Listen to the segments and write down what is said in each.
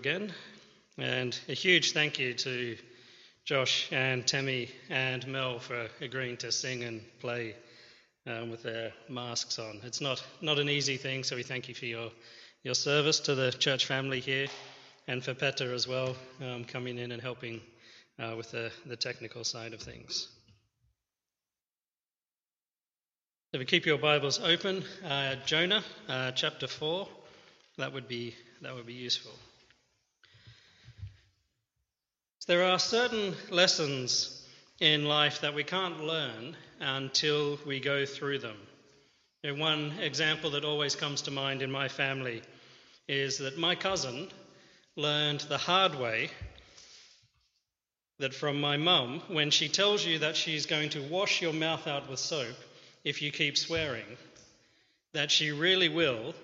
Again, and a huge thank you to Josh and Tammy and Mel for agreeing to sing and play um, with their masks on. It's not, not an easy thing, so we thank you for your, your service to the church family here and for Petter as well, um, coming in and helping uh, with the, the technical side of things. If you keep your Bibles open, uh, Jonah uh, chapter 4, that would be, that would be useful. There are certain lessons in life that we can't learn until we go through them. And one example that always comes to mind in my family is that my cousin learned the hard way that from my mum, when she tells you that she's going to wash your mouth out with soap if you keep swearing, that she really will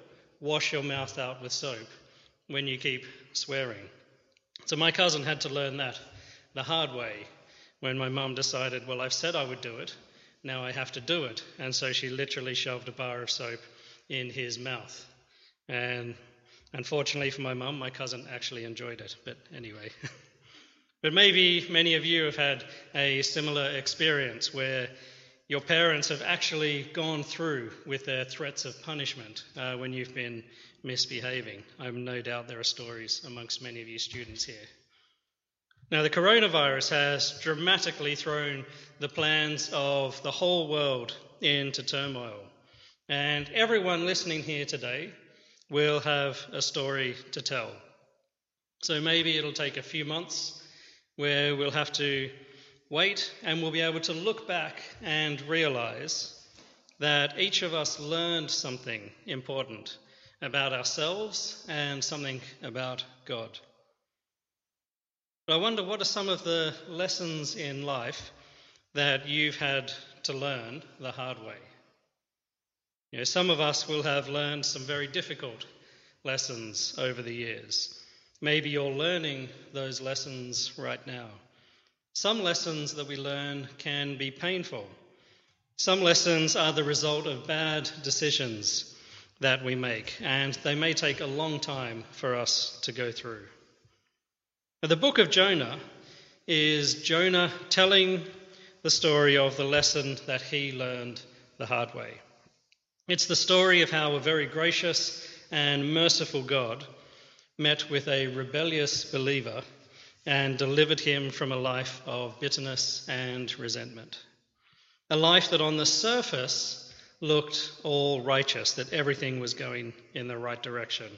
wash your mouth out with soap when you keep swearing. So my cousin had to learn that the hard way when my mum decided, well, I've said I would do it, now I have to do it. And so she literally shoved a bar of soap in his mouth. And unfortunately for my mum, my cousin actually enjoyed it. But anyway. but maybe many of you have had a similar experience where your parents have actually gone through with their threats of punishment uh, when you've been misbehaving. I have no doubt there are stories amongst many of you students here. Now, the coronavirus has dramatically thrown the plans of the whole world into turmoil. And everyone listening here today will have a story to tell. So maybe it'll take a few months where we'll have to wait and we'll be able to look back and realize that each of us learned something important about ourselves and something about God. But I wonder what are some of the lessons in life that you've had to learn the hard way? You know, some of us will have learned some very difficult lessons over the years. Maybe you're learning those lessons right now. Some lessons that we learn can be painful. Some lessons are the result of bad decisions that we make, and they may take a long time for us to go through. Now, the book of Jonah is Jonah telling the story of the lesson that he learned the hard way. It's the story of how a very gracious and merciful God met with a rebellious believer and delivered him from a life of bitterness and resentment. A life that on the surface looked all righteous, that everything was going in the right direction.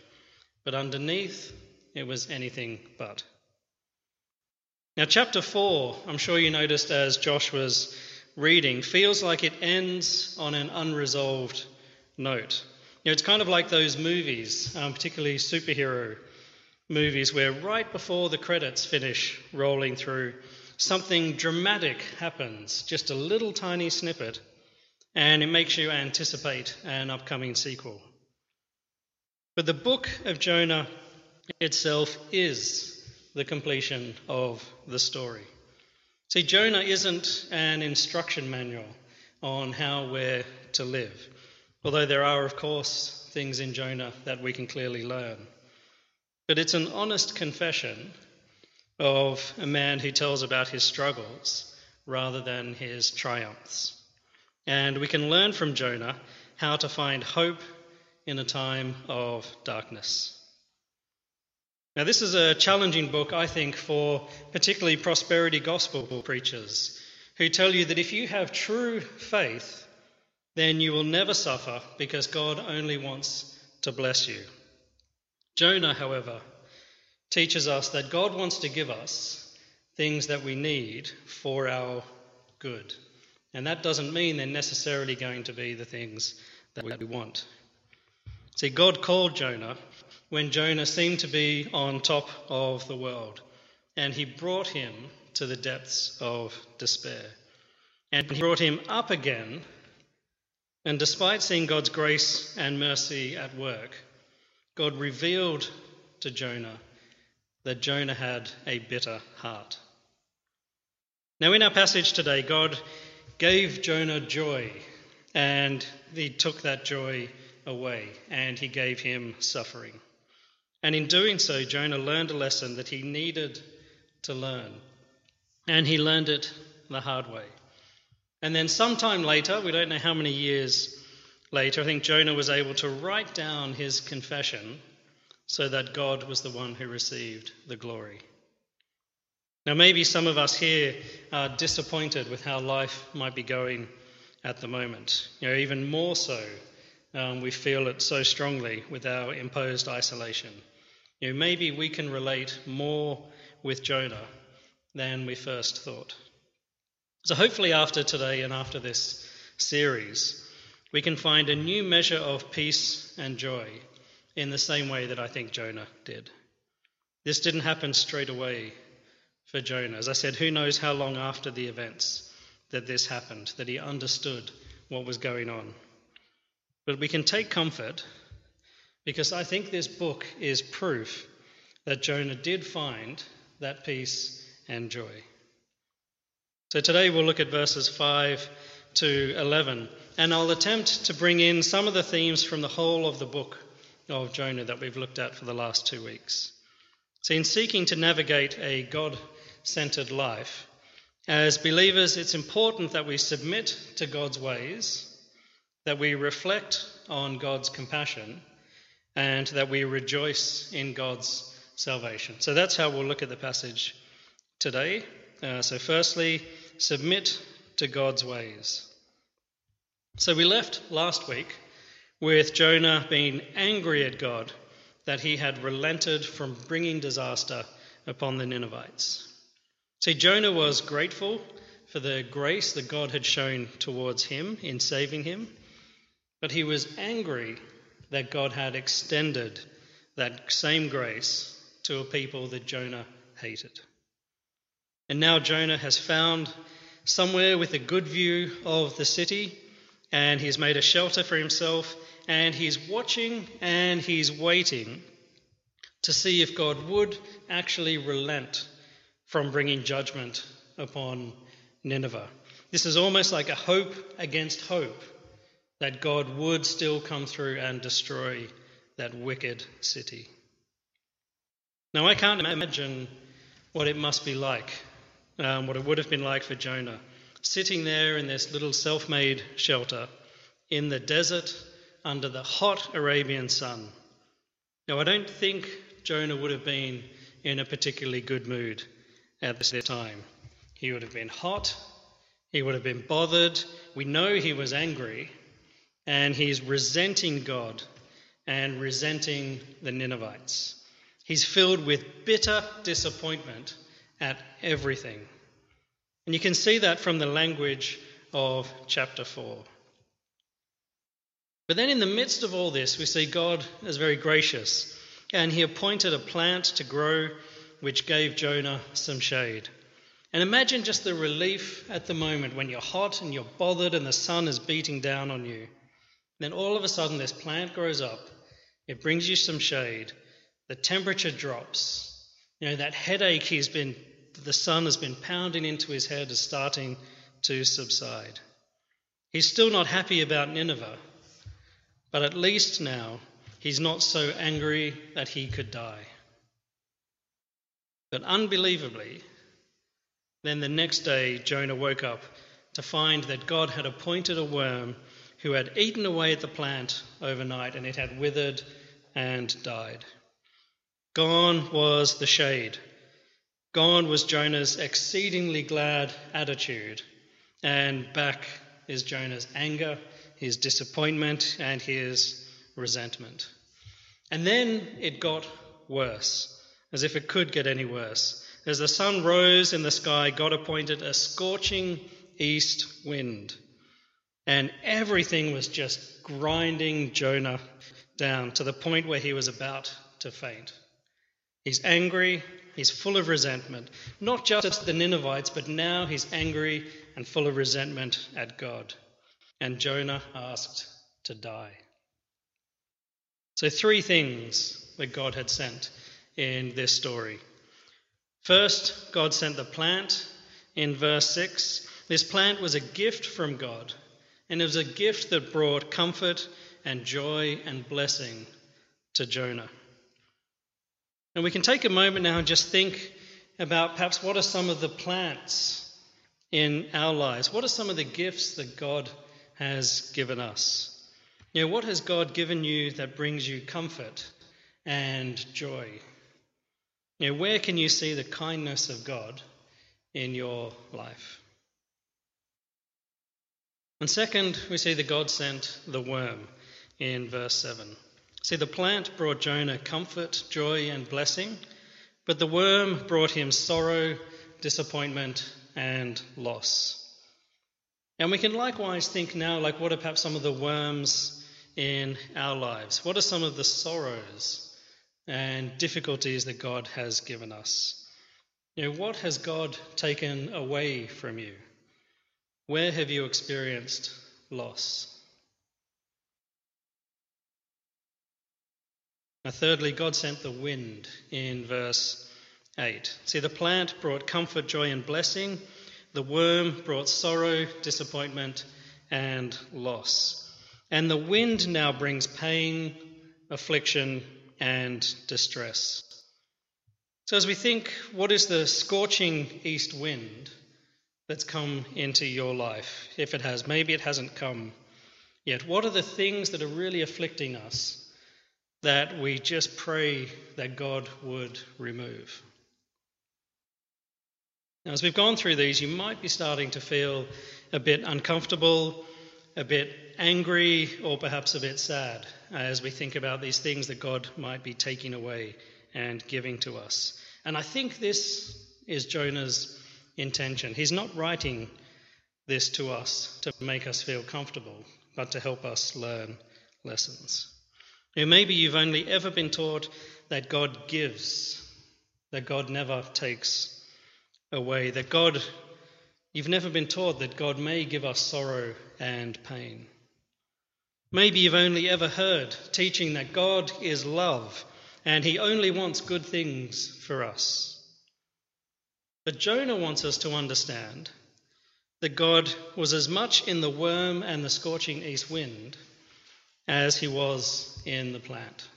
But underneath, it was anything but. Now, chapter 4, I'm sure you noticed as Josh was reading, feels like it ends on an unresolved note. You know, it's kind of like those movies, um, particularly superhero movies, where right before the credits finish rolling through, something dramatic happens, just a little tiny snippet, and it makes you anticipate an upcoming sequel. But the book of Jonah itself is the completion of the story. See, Jonah isn't an instruction manual on how we're to live, although there are, of course, things in Jonah that we can clearly learn. But it's an honest confession of a man who tells about his struggles rather than his triumphs. And we can learn from Jonah how to find hope in a time of darkness. Now, this is a challenging book, I think, for particularly prosperity gospel preachers who tell you that if you have true faith, then you will never suffer because God only wants to bless you. Jonah, however, teaches us that God wants to give us things that we need for our good. And that doesn't mean they're necessarily going to be the things that we want. See, God called Jonah when Jonah seemed to be on top of the world, and he brought him to the depths of despair. And he brought him up again, and despite seeing God's grace and mercy at work, God revealed to Jonah that Jonah had a bitter heart. Now, in our passage today, God gave Jonah joy, and he took that joy away, and he gave him suffering. And in doing so, Jonah learned a lesson that he needed to learn. And he learned it the hard way. And then, sometime later, we don't know how many years later, I think Jonah was able to write down his confession so that God was the one who received the glory. Now, maybe some of us here are disappointed with how life might be going at the moment. You know, even more so, um, we feel it so strongly with our imposed isolation. You know, maybe we can relate more with Jonah than we first thought. So, hopefully, after today and after this series, we can find a new measure of peace and joy in the same way that I think Jonah did. This didn't happen straight away for Jonah. As I said, who knows how long after the events that this happened, that he understood what was going on. But we can take comfort because I think this book is proof that Jonah did find that peace and joy. So today we'll look at verses 5 to 11, and I'll attempt to bring in some of the themes from the whole of the book of Jonah that we've looked at for the last two weeks. So, in seeking to navigate a God centered life, as believers, it's important that we submit to God's ways, that we reflect on God's compassion, and that we rejoice in God's salvation. So, that's how we'll look at the passage today. Uh, so, firstly, submit to God's ways. So, we left last week with Jonah being angry at God that he had relented from bringing disaster upon the Ninevites. See, Jonah was grateful for the grace that God had shown towards him in saving him, but he was angry that God had extended that same grace to a people that Jonah hated. And now Jonah has found somewhere with a good view of the city, and he's made a shelter for himself, and he's watching and he's waiting to see if God would actually relent from bringing judgment upon Nineveh. This is almost like a hope against hope that God would still come through and destroy that wicked city. Now, I can't imagine what it must be like um, what it would have been like for Jonah, sitting there in this little self made shelter in the desert under the hot Arabian sun. Now, I don't think Jonah would have been in a particularly good mood at this time. He would have been hot, he would have been bothered. We know he was angry, and he's resenting God and resenting the Ninevites. He's filled with bitter disappointment at everything. And you can see that from the language of chapter 4. But then, in the midst of all this, we see God as very gracious, and He appointed a plant to grow which gave Jonah some shade. And imagine just the relief at the moment when you're hot and you're bothered and the sun is beating down on you. Then all of a sudden, this plant grows up, it brings you some shade, the temperature drops. You know, that headache he's been the sun has been pounding into his head is starting to subside. He's still not happy about Nineveh, but at least now he's not so angry that he could die. But unbelievably, then the next day Jonah woke up to find that God had appointed a worm who had eaten away at the plant overnight and it had withered and died. Gone was the shade Gone was Jonah's exceedingly glad attitude, and back is Jonah's anger, his disappointment, and his resentment. And then it got worse, as if it could get any worse. As the sun rose in the sky, God appointed a scorching east wind, and everything was just grinding Jonah down to the point where he was about to faint. He's angry, He's full of resentment, not just at the Ninevites, but now he's angry and full of resentment at God. And Jonah asked to die. So, three things that God had sent in this story. First, God sent the plant in verse 6. This plant was a gift from God, and it was a gift that brought comfort and joy and blessing to Jonah. And we can take a moment now and just think about perhaps what are some of the plants in our lives? What are some of the gifts that God has given us? You know, what has God given you that brings you comfort and joy? You know, where can you see the kindness of God in your life? And second, we see that God sent the worm in verse 7. See, the plant brought Jonah comfort, joy, and blessing, but the worm brought him sorrow, disappointment, and loss. And we can likewise think now, like, what are perhaps some of the worms in our lives? What are some of the sorrows and difficulties that God has given us? You know, what has God taken away from you? Where have you experienced loss? Now, thirdly, God sent the wind in verse 8. See, the plant brought comfort, joy, and blessing. The worm brought sorrow, disappointment, and loss. And the wind now brings pain, affliction, and distress. So, as we think, what is the scorching east wind that's come into your life? If it has, maybe it hasn't come yet. What are the things that are really afflicting us that we just pray that God would remove? Now, as we've gone through these, you might be starting to feel a bit uncomfortable, a bit angry, or perhaps a bit sad as we think about these things that God might be taking away and giving to us. And I think this is Jonah's intention. He's not writing this to us to make us feel comfortable, but to help us learn lessons. Now, maybe you've only ever been taught that God gives, that God never takes away, that God, you've never been taught that God may give us sorrow and pain. Maybe you've only ever heard teaching that God is love and he only wants good things for us. But Jonah wants us to understand that God was as much in the worm and the scorching east wind as he was in the plant.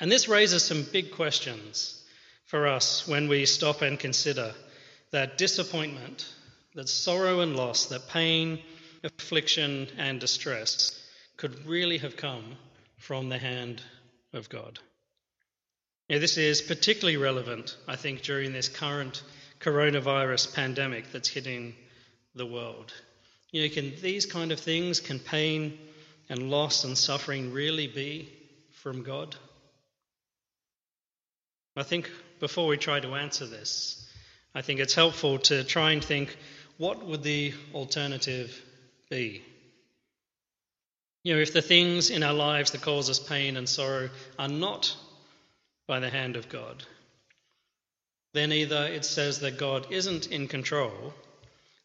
And this raises some big questions for us when we stop and consider that disappointment, that sorrow and loss, that pain, affliction, and distress could really have come from the hand of God. Now, this is particularly relevant, I think, during this current coronavirus pandemic that's hitting the world. You know, can these kind of things, can pain and loss and suffering really be from God? I think before we try to answer this, I think it's helpful to try and think what would the alternative be? You know, if the things in our lives that cause us pain and sorrow are not by the hand of God, then either it says that God isn't in control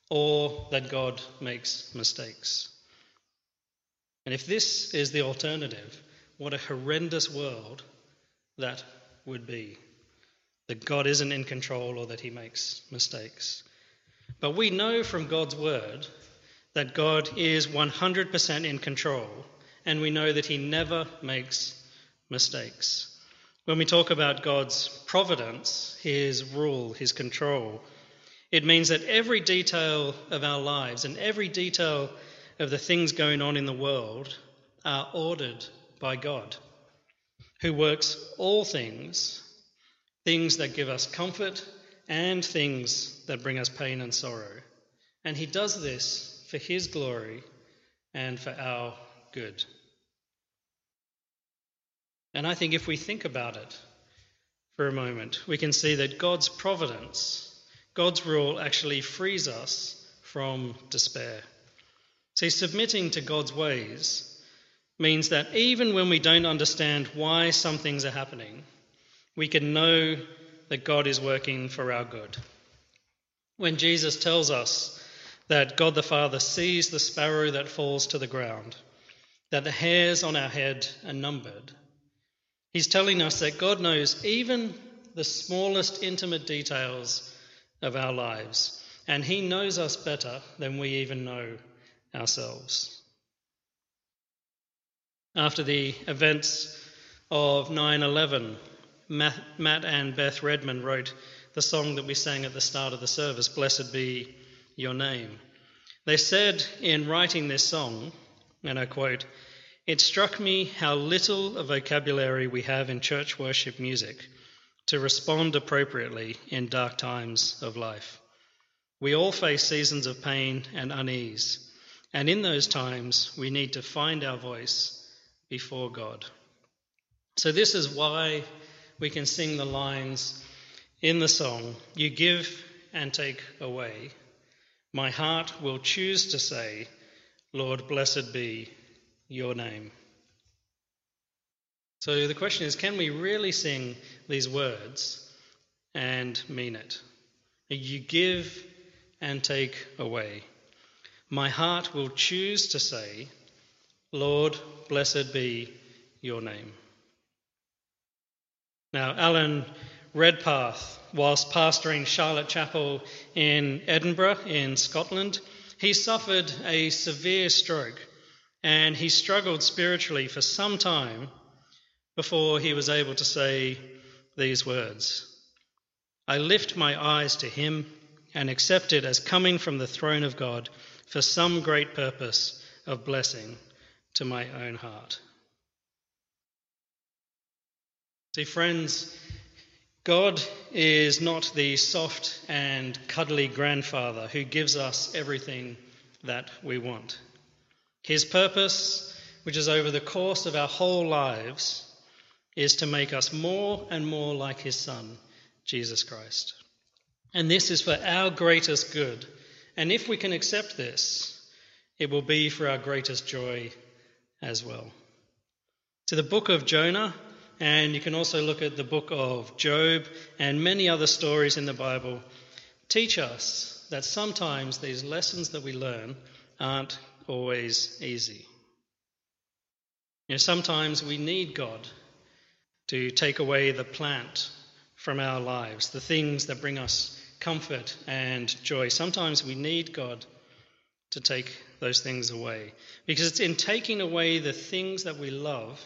or that God makes mistakes. And if this is the alternative, what a horrendous world that would be that God isn't in control or that he makes mistakes. But we know from God's word that God is 100% in control, and we know that he never makes mistakes. When we talk about God's providence, his rule, his control, it means that every detail of our lives and every detail of the things going on in the world are ordered by God, who works all things things that give us comfort and things that bring us pain and sorrow. And he does this for his glory and for our good. And I think if we think about it for a moment, we can see that God's providence, God's rule, actually frees us from despair. See, submitting to God's ways means that even when we don't understand why some things are happening, we can know that God is working for our good. When Jesus tells us that God the Father sees the sparrow that falls to the ground, that the hairs on our head are numbered, he's telling us that God knows even the smallest intimate details of our lives, and he knows us better than we even know ourselves. After the events of 9 11, Matt, and Beth Redman wrote the song that we sang at the start of the service, Blessed Be Your Name. They said in writing this song, and I quote, It struck me how little a vocabulary we have in church worship music to respond appropriately in dark times of life. We all face seasons of pain and unease, and in those times we need to find our voice before God. So, this is why we can sing the lines in the song You give and take away my heart will choose to say, Lord, blessed be your name. So the question is can we really sing these words and mean it? You give and take away. My heart will choose to say, Lord, blessed be your name. Now, Alan Redpath, whilst pastoring Charlotte Chapel in Edinburgh, in Scotland, he suffered a severe stroke and he struggled spiritually for some time before he was able to say these words I lift my eyes to him and accept it as coming from the throne of God for some great purpose of blessing to my own heart. See, friends, God is not the soft and cuddly grandfather who gives us everything that we want. His purpose, which is over the course of our whole lives, is to make us more and more like his Son, Jesus Christ. And this is for our greatest good. And if we can accept this, it will be for our greatest joy as well. To the book of Jonah and you can also look at the book of Job and many other stories in the Bible. Teach us that sometimes these lessons that we learn aren't always easy. You know, sometimes we need God to take away the plant from our lives, the things that bring us comfort and joy. Sometimes we need God to take those things away. Because it's in taking away the things that we love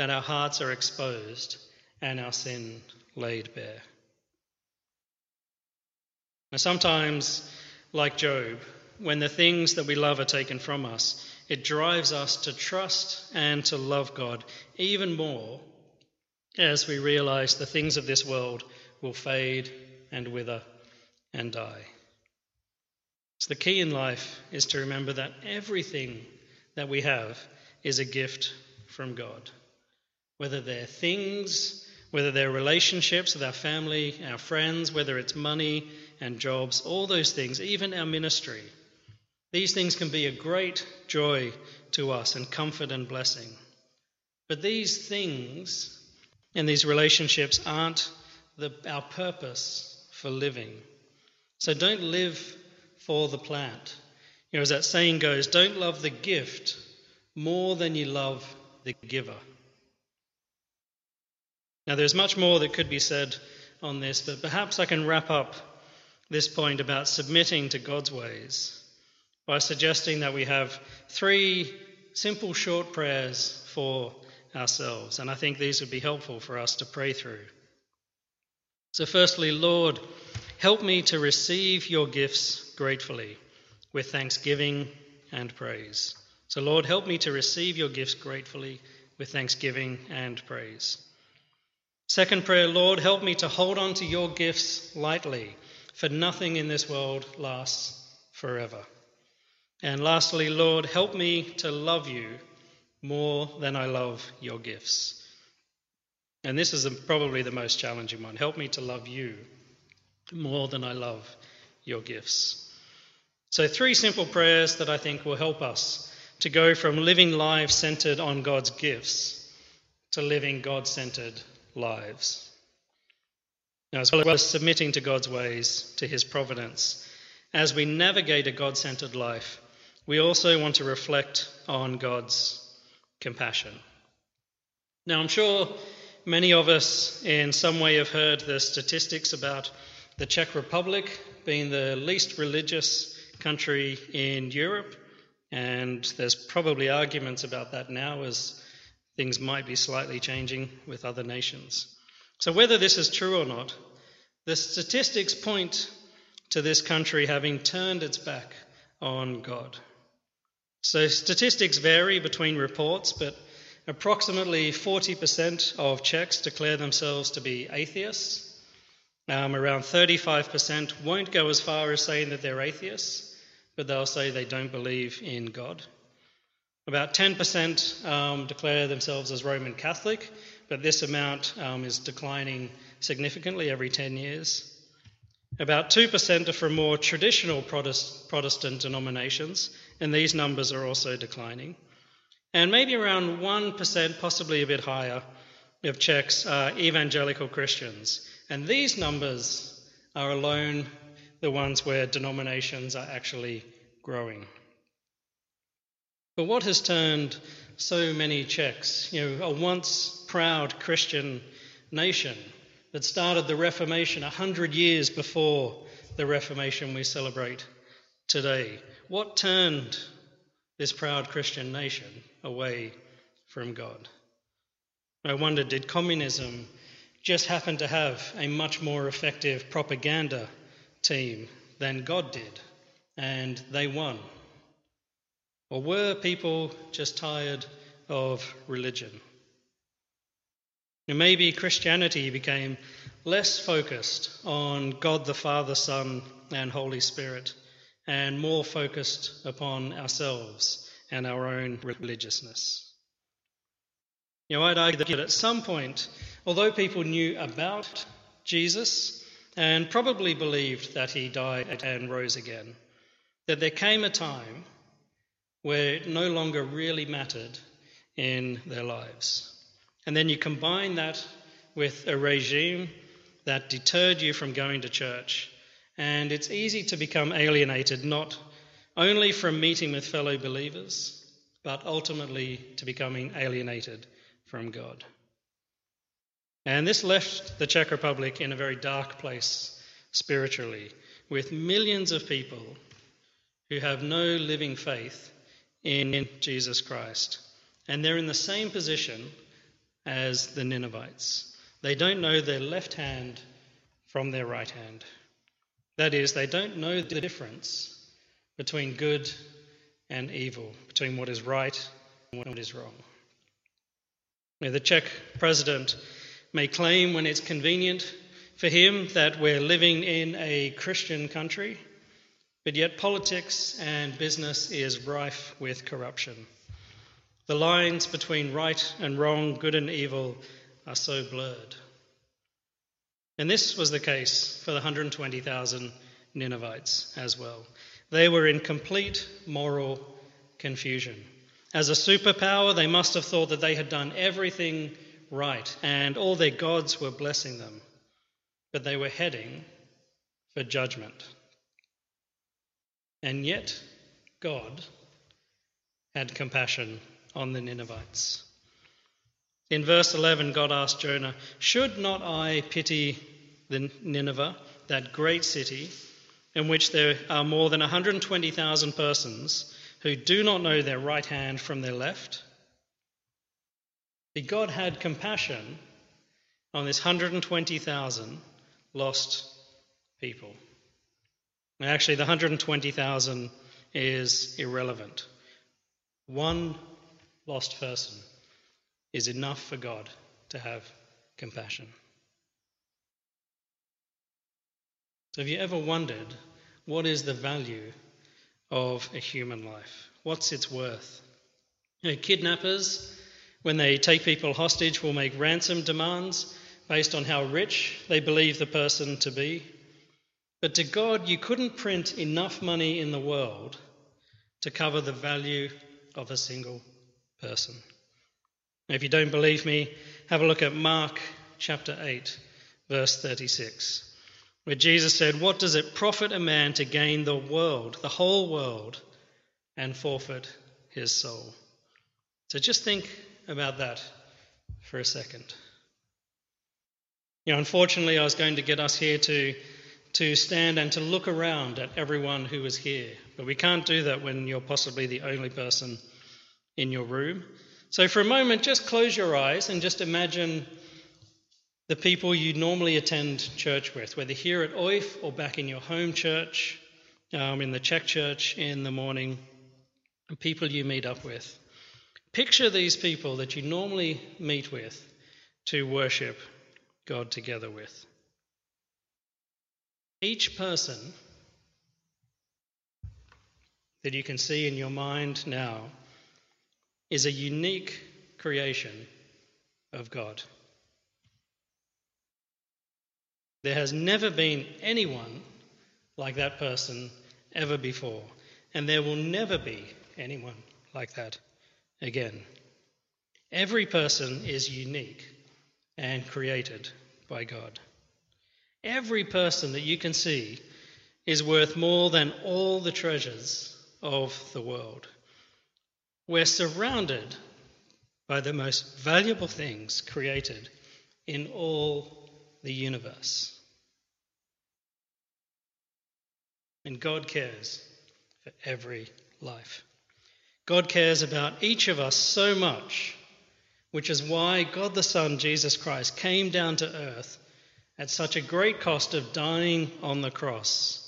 that our hearts are exposed and our sin laid bare. Now, sometimes, like Job, when the things that we love are taken from us, it drives us to trust and to love God even more as we realize the things of this world will fade and wither and die. So, the key in life is to remember that everything that we have is a gift from God whether they're things, whether they're relationships with our family, our friends, whether it's money and jobs, all those things, even our ministry. These things can be a great joy to us and comfort and blessing. But these things and these relationships aren't the, our purpose for living. So don't live for the plant. You know, as that saying goes, don't love the gift more than you love the giver. Now, there's much more that could be said on this, but perhaps I can wrap up this point about submitting to God's ways by suggesting that we have three simple short prayers for ourselves, and I think these would be helpful for us to pray through. So, firstly, Lord, help me to receive your gifts gratefully with thanksgiving and praise. So, Lord, help me to receive your gifts gratefully with thanksgiving and praise. Second prayer, Lord, help me to hold on to your gifts lightly, for nothing in this world lasts forever. And lastly, Lord, help me to love you more than I love your gifts. And this is probably the most challenging one. Help me to love you more than I love your gifts. So, three simple prayers that I think will help us to go from living lives centered on God's gifts to living God centered lives. Now, as well as submitting to God's ways, to his providence, as we navigate a God centered life, we also want to reflect on God's compassion. Now, I'm sure many of us in some way have heard the statistics about the Czech Republic being the least religious country in Europe, and there's probably arguments about that now as things might be slightly changing with other nations. So, whether this is true or not, the statistics point to this country having turned its back on God. So, statistics vary between reports, but approximately 40% of Czechs declare themselves to be atheists. Um, around 35% won't go as far as saying that they're atheists, but they'll say they don't believe in God. About 10% um, declare themselves as Roman Catholic, but this amount um, is declining significantly every 10 years. About 2% are from more traditional Protestant denominations, and these numbers are also declining. And maybe around 1%, possibly a bit higher, of Czechs are evangelical Christians. And these numbers are alone the ones where denominations are actually growing. But what has turned so many Czechs, you know, a once proud Christian nation that started the Reformation a hundred years before the Reformation we celebrate today, what turned this proud Christian nation away from God? I wonder, did communism just happen to have a much more effective propaganda team than God did, and they won? Or were people just tired of religion? And maybe Christianity became less focused on God the Father, Son, and Holy Spirit, and more focused upon ourselves and our own religiousness. You know, I'd argue that at some point, although people knew about Jesus and probably believed that he died and rose again, that there came a time where it no longer really mattered in their lives. And then you combine that with a regime that deterred you from going to church, and it's easy to become alienated not only from meeting with fellow believers, but ultimately to becoming alienated from God. And this left the Czech Republic in a very dark place spiritually, with millions of people who have no living faith in Jesus Christ. And they're in the same position as the Ninevites. They don't know their left hand from their right hand. That is, they don't know the difference between good and evil, between what is right and what is wrong. Now, the Czech president may claim when it's convenient for him that we're living in a Christian country but yet, politics and business is rife with corruption. The lines between right and wrong, good and evil, are so blurred. And this was the case for the 120,000 Ninevites as well. They were in complete moral confusion. As a superpower, they must have thought that they had done everything right and all their gods were blessing them. But they were heading for judgment. And yet, God had compassion on the Ninevites. In verse 11, God asked Jonah, Should not I pity the Nineveh, that great city, in which there are more than 120,000 persons who do not know their right hand from their left? But God had compassion on this 120,000 lost people. Actually, the 120,000 is irrelevant. One lost person is enough for God to have compassion. So, have you ever wondered what is the value of a human life? What's its worth? You know, kidnappers, when they take people hostage, will make ransom demands based on how rich they believe the person to be. But to God, you couldn't print enough money in the world to cover the value of a single person. Now, If you don't believe me, have a look at Mark chapter 8, verse 36, where Jesus said, What does it profit a man to gain the world, the whole world, and forfeit his soul? So just think about that for a second. You know, unfortunately, I was going to get us here to to stand and to look around at everyone who is here. But we can't do that when you're possibly the only person in your room. So, for a moment, just close your eyes and just imagine the people you normally attend church with, whether here at OIF or back in your home church, um, in the Czech church in the morning, and people you meet up with. Picture these people that you normally meet with to worship God together with. Each person that you can see in your mind now is a unique creation of God. There has never been anyone like that person ever before, and there will never be anyone like that again. Every person is unique and created by God. Every person that you can see is worth more than all the treasures of the world. We're surrounded by the most valuable things created in all the universe. And God cares for every life. God cares about each of us so much, which is why God the Son, Jesus Christ, came down to earth at such a great cost of dying on the cross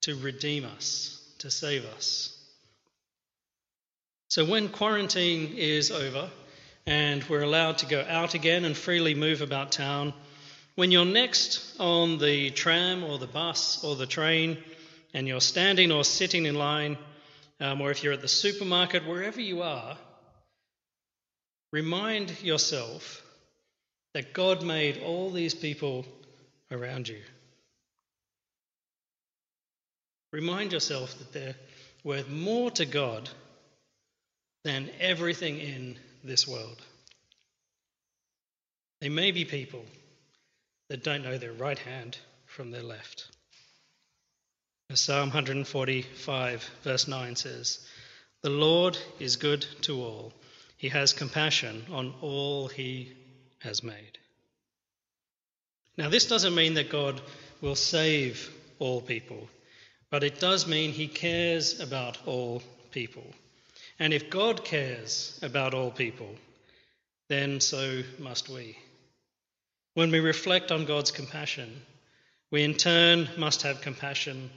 to redeem us, to save us. So when quarantine is over, and we're allowed to go out again and freely move about town. When you're next on the tram or the bus or the train and you're standing or sitting in line, um, or if you're at the supermarket, wherever you are, remind yourself that God made all these people around you. Remind yourself that they're worth more to God than everything in this world. They may be people that don't know their right hand from their left. Psalm 145, verse 9 says, The Lord is good to all. He has compassion on all he has made. Now, this doesn't mean that God will save all people, but it does mean he cares about all people. And if God cares about all people, then so must we. When we reflect on God's compassion, we in turn must have compassion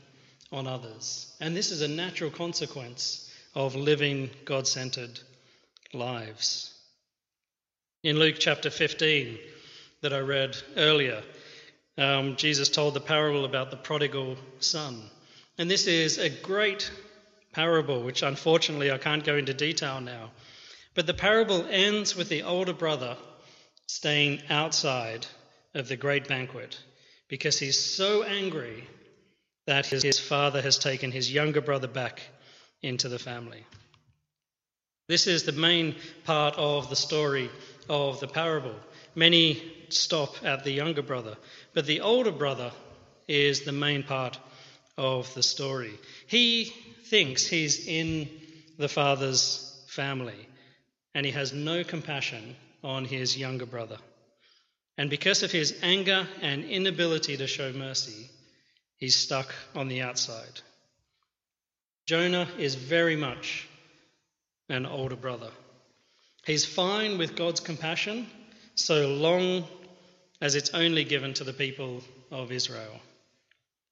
on others. And this is a natural consequence of living God centered lives. In Luke chapter 15, that I read earlier, um, Jesus told the parable about the prodigal son. And this is a great parable, which unfortunately I can't go into detail now. But the parable ends with the older brother staying outside of the great banquet because he's so angry that his father has taken his younger brother back into the family. This is the main part of the story of the parable. Many stop at the younger brother, but the older brother is the main part of the story. He thinks he's in the father's family, and he has no compassion on his younger brother. And because of his anger and inability to show mercy, he's stuck on the outside. Jonah is very much an older brother. He's fine with God's compassion so long as it's only given to the people of Israel.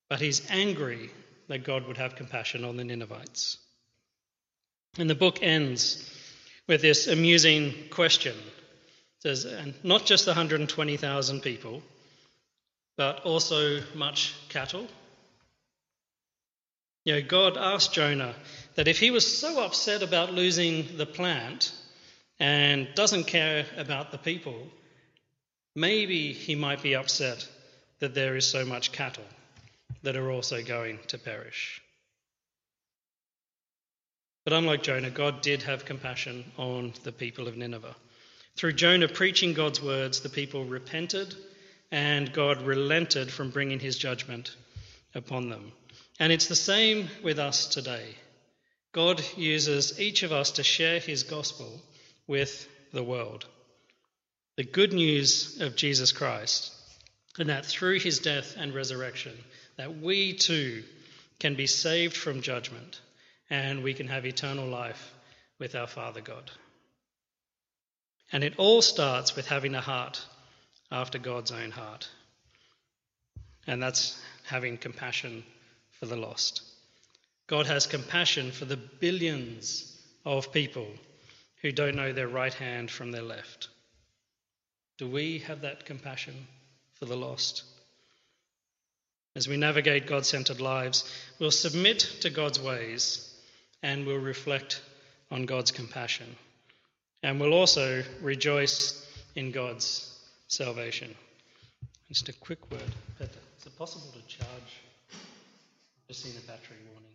But he's angry that God would have compassion on the Ninevites. And the book ends with this amusing question. It says, and not just the 120,000 people, but also much cattle. You know, God asked Jonah that if he was so upset about losing the plant and doesn't care about the people, maybe he might be upset that there is so much cattle that are also going to perish. But unlike Jonah, God did have compassion on the people of Nineveh. Through Jonah preaching God's words, the people repented and God relented from bringing his judgment upon them. And it's the same with us today. God uses each of us to share his gospel with the world. The good news of Jesus Christ, and that through his death and resurrection, that we too can be saved from judgment and we can have eternal life with our Father God. And it all starts with having a heart after God's own heart. And that's having compassion for the lost. God has compassion for the billions of people who don't know their right hand from their left. Do we have that compassion for the lost? As we navigate God centered lives, we'll submit to God's ways and we'll reflect on God's compassion. And we'll also rejoice in God's salvation. Just a quick word. Is it possible to charge? I've just seen a battery warning.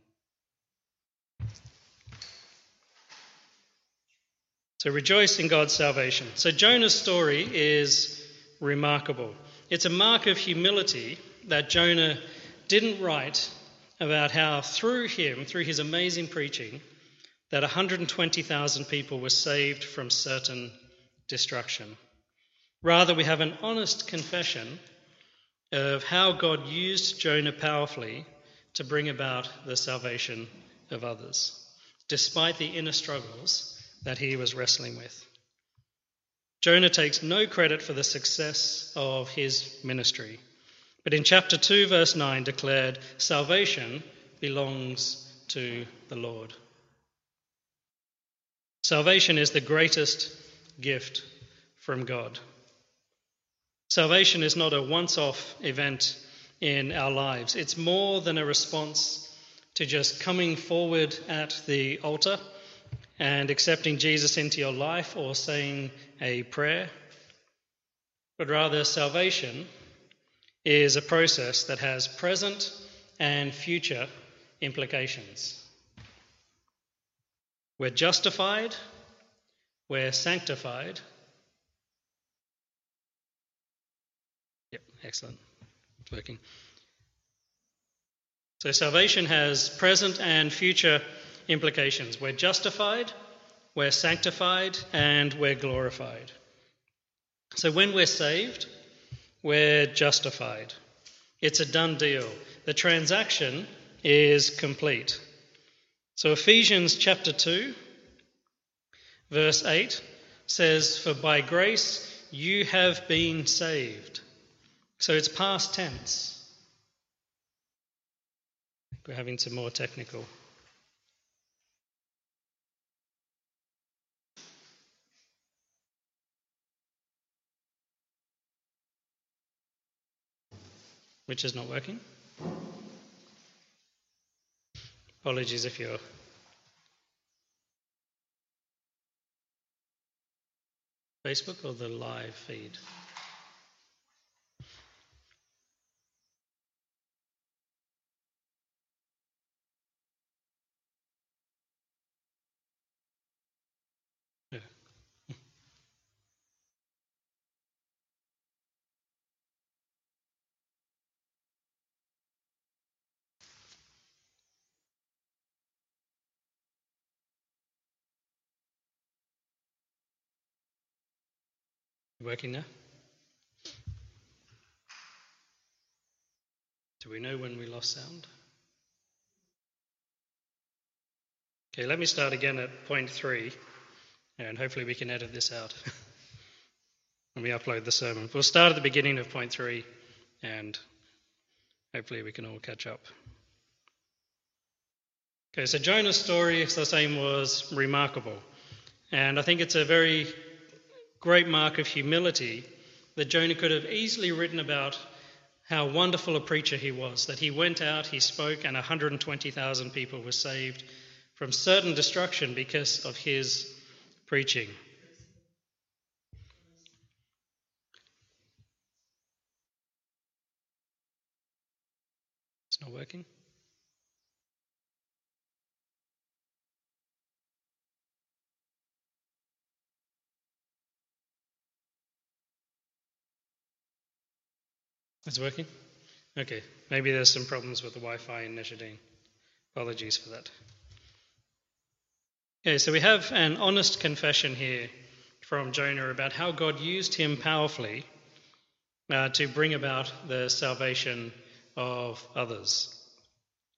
So rejoice in God's salvation. So Jonah's story is remarkable. It's a mark of humility that Jonah didn't write about how through him, through his amazing preaching, that 120,000 people were saved from certain destruction. Rather, we have an honest confession of how God used Jonah powerfully to bring about the salvation of others, despite the inner struggles that he was wrestling with. Jonah takes no credit for the success of his ministry, but in chapter 2, verse 9, declared, Salvation belongs to the Lord. Salvation is the greatest gift from God. Salvation is not a once off event in our lives, it's more than a response to just coming forward at the altar and accepting Jesus into your life or saying a prayer, but rather salvation is a process that has present and future implications. We're justified, we're sanctified. Yep, excellent. It's working. So salvation has present and future implications. We're justified, we're sanctified, and we're glorified. So when we're saved, we're justified. It's a done deal. The transaction is complete. So Ephesians chapter 2, verse 8 says, For by grace you have been saved. So it's past tense. We're having some more technical which is not working. Apologies if you're Facebook or the live feed. Working now? Do we know when we lost sound? Okay, let me start again at point three, and hopefully we can edit this out when we upload the sermon. We'll start at the beginning of point three, and hopefully we can all catch up. Okay, so Jonah's story, as the same, was remarkable. And I think it's a very great mark of humility that Jonah could have easily written about how wonderful a preacher he was, that he went out, he spoke, and 120,000 people were saved from certain destruction because of his preaching. It's not working. It's working? Okay, maybe there's some problems with the Wi Fi in Nejadin. Apologies for that. Okay, so we have an honest confession here from Jonah about how God used him powerfully uh, to bring about the salvation of others,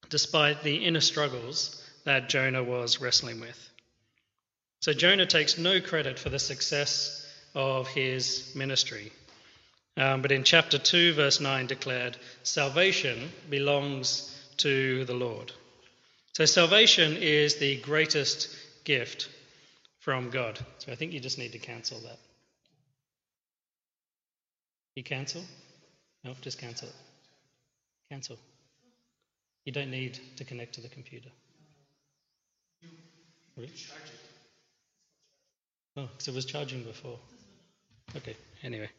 despite the inner struggles that Jonah was wrestling with. So Jonah takes no credit for the success of his ministry. Um, but in chapter 2, verse 9, declared, Salvation belongs to the Lord. So salvation is the greatest gift from God. So I think you just need to cancel that. You cancel? No, just cancel it. Cancel. You don't need to connect to the computer. Really? Oh, because it was charging before. Okay, anyway.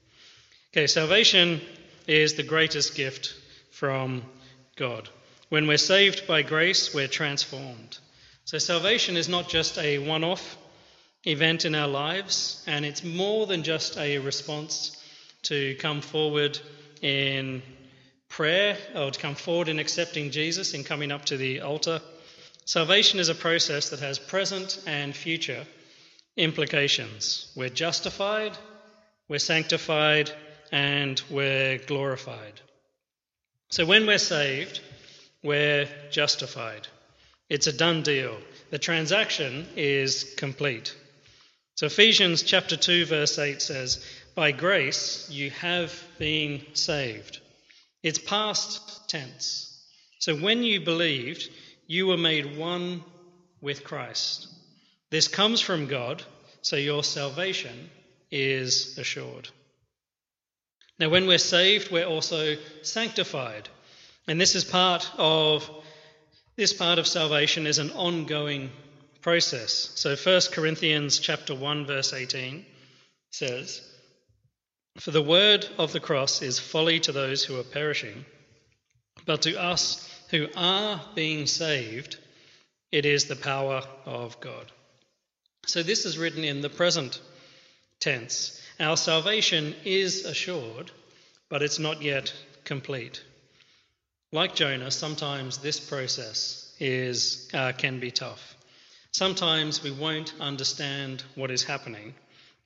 Okay, salvation is the greatest gift from God. When we're saved by grace, we're transformed. So, salvation is not just a one off event in our lives, and it's more than just a response to come forward in prayer or to come forward in accepting Jesus in coming up to the altar. Salvation is a process that has present and future implications. We're justified, we're sanctified, and we're glorified. So when we're saved, we're justified. It's a done deal. The transaction is complete. So Ephesians chapter 2 verse 8 says, "By grace you have been saved." It's past tense. So when you believed, you were made one with Christ. This comes from God, so your salvation is assured. Now, when we're saved, we're also sanctified. And this is part of this part of salvation is an ongoing process. So 1 Corinthians chapter 1 verse 18 says, "For the word of the cross is folly to those who are perishing, but to us who are being saved, it is the power of God." So this is written in the present tense. Our salvation is assured, but it's not yet complete. Like Jonah, sometimes this process is, uh, can be tough. Sometimes we won't understand what is happening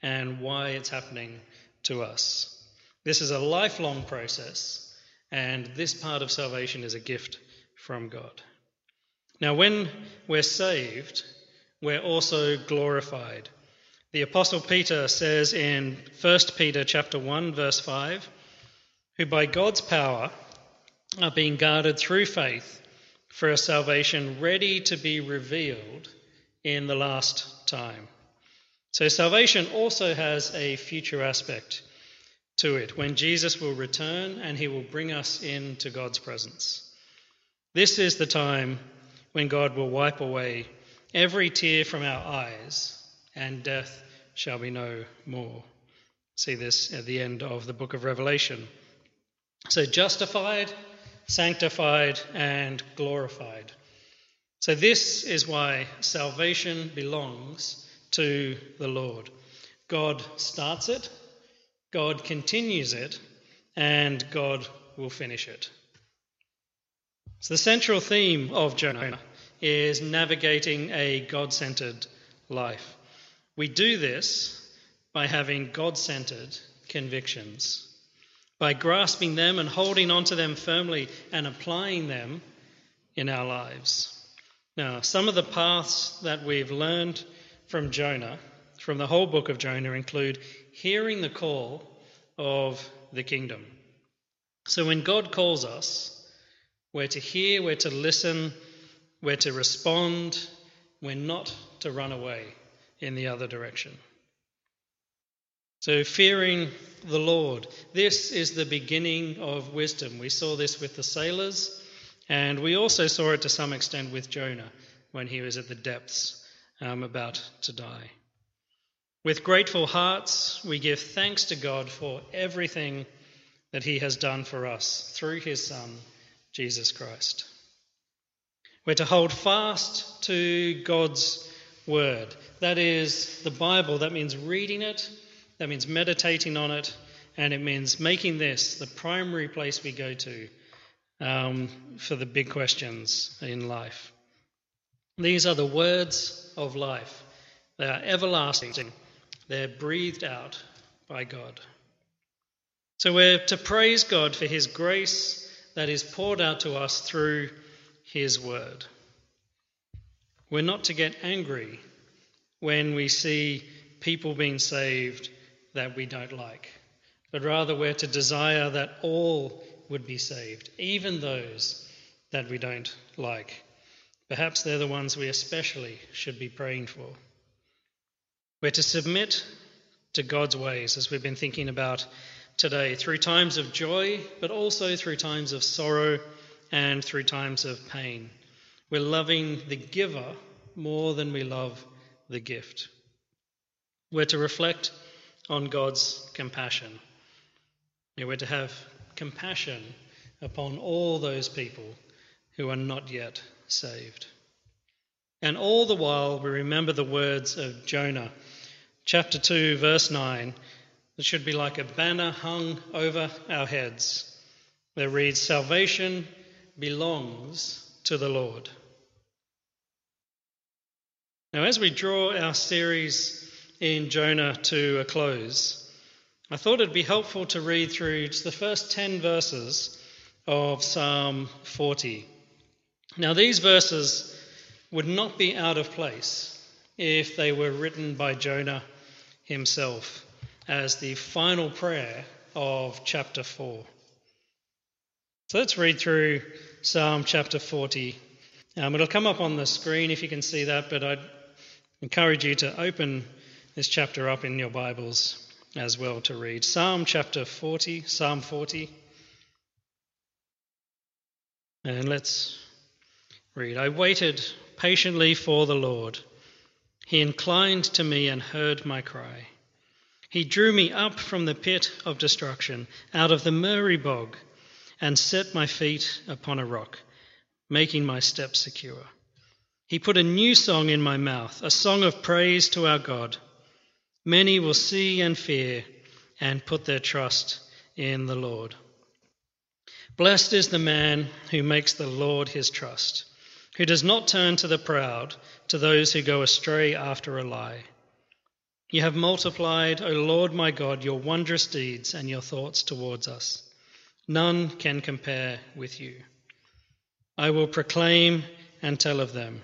and why it's happening to us. This is a lifelong process, and this part of salvation is a gift from God. Now, when we're saved, we're also glorified. The apostle Peter says in 1 Peter chapter 1 verse 5, who by God's power are being guarded through faith for a salvation ready to be revealed in the last time. So salvation also has a future aspect to it when Jesus will return and he will bring us into God's presence. This is the time when God will wipe away every tear from our eyes and death shall be no more. See this at the end of the book of Revelation. So, justified, sanctified, and glorified. So, this is why salvation belongs to the Lord. God starts it, God continues it, and God will finish it. So, the central theme of Jonah is navigating a God centered life. We do this by having God centered convictions, by grasping them and holding onto them firmly and applying them in our lives. Now, some of the paths that we've learned from Jonah, from the whole book of Jonah, include hearing the call of the kingdom. So when God calls us, we're to hear, we're to listen, we're to respond, we're not to run away in the other direction. So, fearing the Lord. This is the beginning of wisdom. We saw this with the sailors, and we also saw it to some extent with Jonah when he was at the depths um, about to die. With grateful hearts, we give thanks to God for everything that he has done for us through his Son, Jesus Christ. We're to hold fast to God's word. That is the Bible. That means reading it, that means meditating on it, and it means making this the primary place we go to um, for the big questions in life. These are the words of life. They are everlasting, they're breathed out by God. So we're to praise God for His grace that is poured out to us through His word. We're not to get angry when we see people being saved that we don't like. but rather we're to desire that all would be saved, even those that we don't like. Perhaps they're the ones we especially should be praying for. We're to submit to God's ways, as we've been thinking about today, through times of joy, but also through times of sorrow and through times of pain. We're loving the giver more than we love the gift. We're to reflect on God's compassion. We're to have compassion upon all those people who are not yet saved. And all the while, we remember the words of Jonah, chapter 2, verse 9, that should be like a banner hung over our heads that reads, Salvation belongs to the Lord. Now, as we draw our series in Jonah to a close, I thought it'd be helpful to read through just the first 10 verses of Psalm 40. Now, these verses would not be out of place if they were written by Jonah himself as the final prayer of chapter 4. So let's read through Psalm chapter 40. Um, it'll come up on the screen if you can see that, but I'd encourage you to open this chapter up in your Bibles as well to read. Psalm chapter 40, Psalm 40. And let's read. I waited patiently for the Lord. He inclined to me and heard my cry. He drew me up from the pit of destruction, out of the miry bog, and set my feet upon a rock, making my steps secure. He put a new song in my mouth, a song of praise to our God. Many will see and fear and put their trust in the Lord. Blessed is the man who makes the Lord his trust, who does not turn to the proud, to those who go astray after a lie. You have multiplied, O Lord my God, your wondrous deeds and your thoughts towards us. None can compare with you. I will proclaim and tell of them,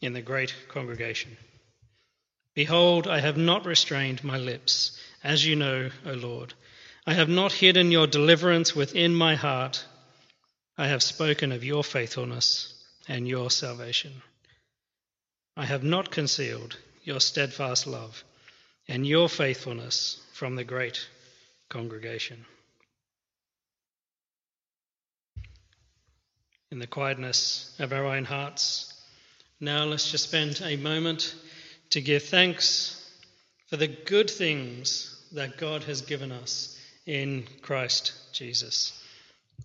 in the great congregation. Behold, I have not restrained my lips, as you know, O Lord. I have not hidden your deliverance within my heart. I have spoken of your faithfulness and your salvation. I have not concealed your steadfast love and your faithfulness from the great congregation. In the quietness of our own hearts, now let's just spend a moment to give thanks for the good things that God has given us in Christ Jesus.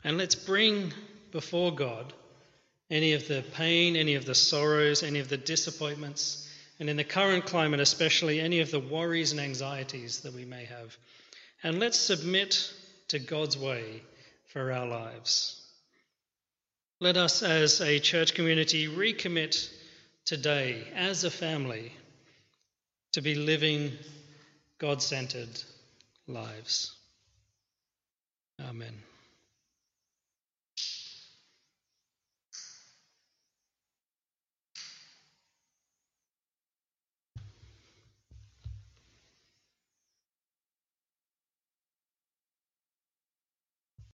And let's bring before God any of the pain, any of the sorrows, any of the disappointments, and in the current climate, especially any of the worries and anxieties that we may have. And let's submit to God's way for our lives. Let us, as a church community, recommit today as a family to be living God centered lives. Amen.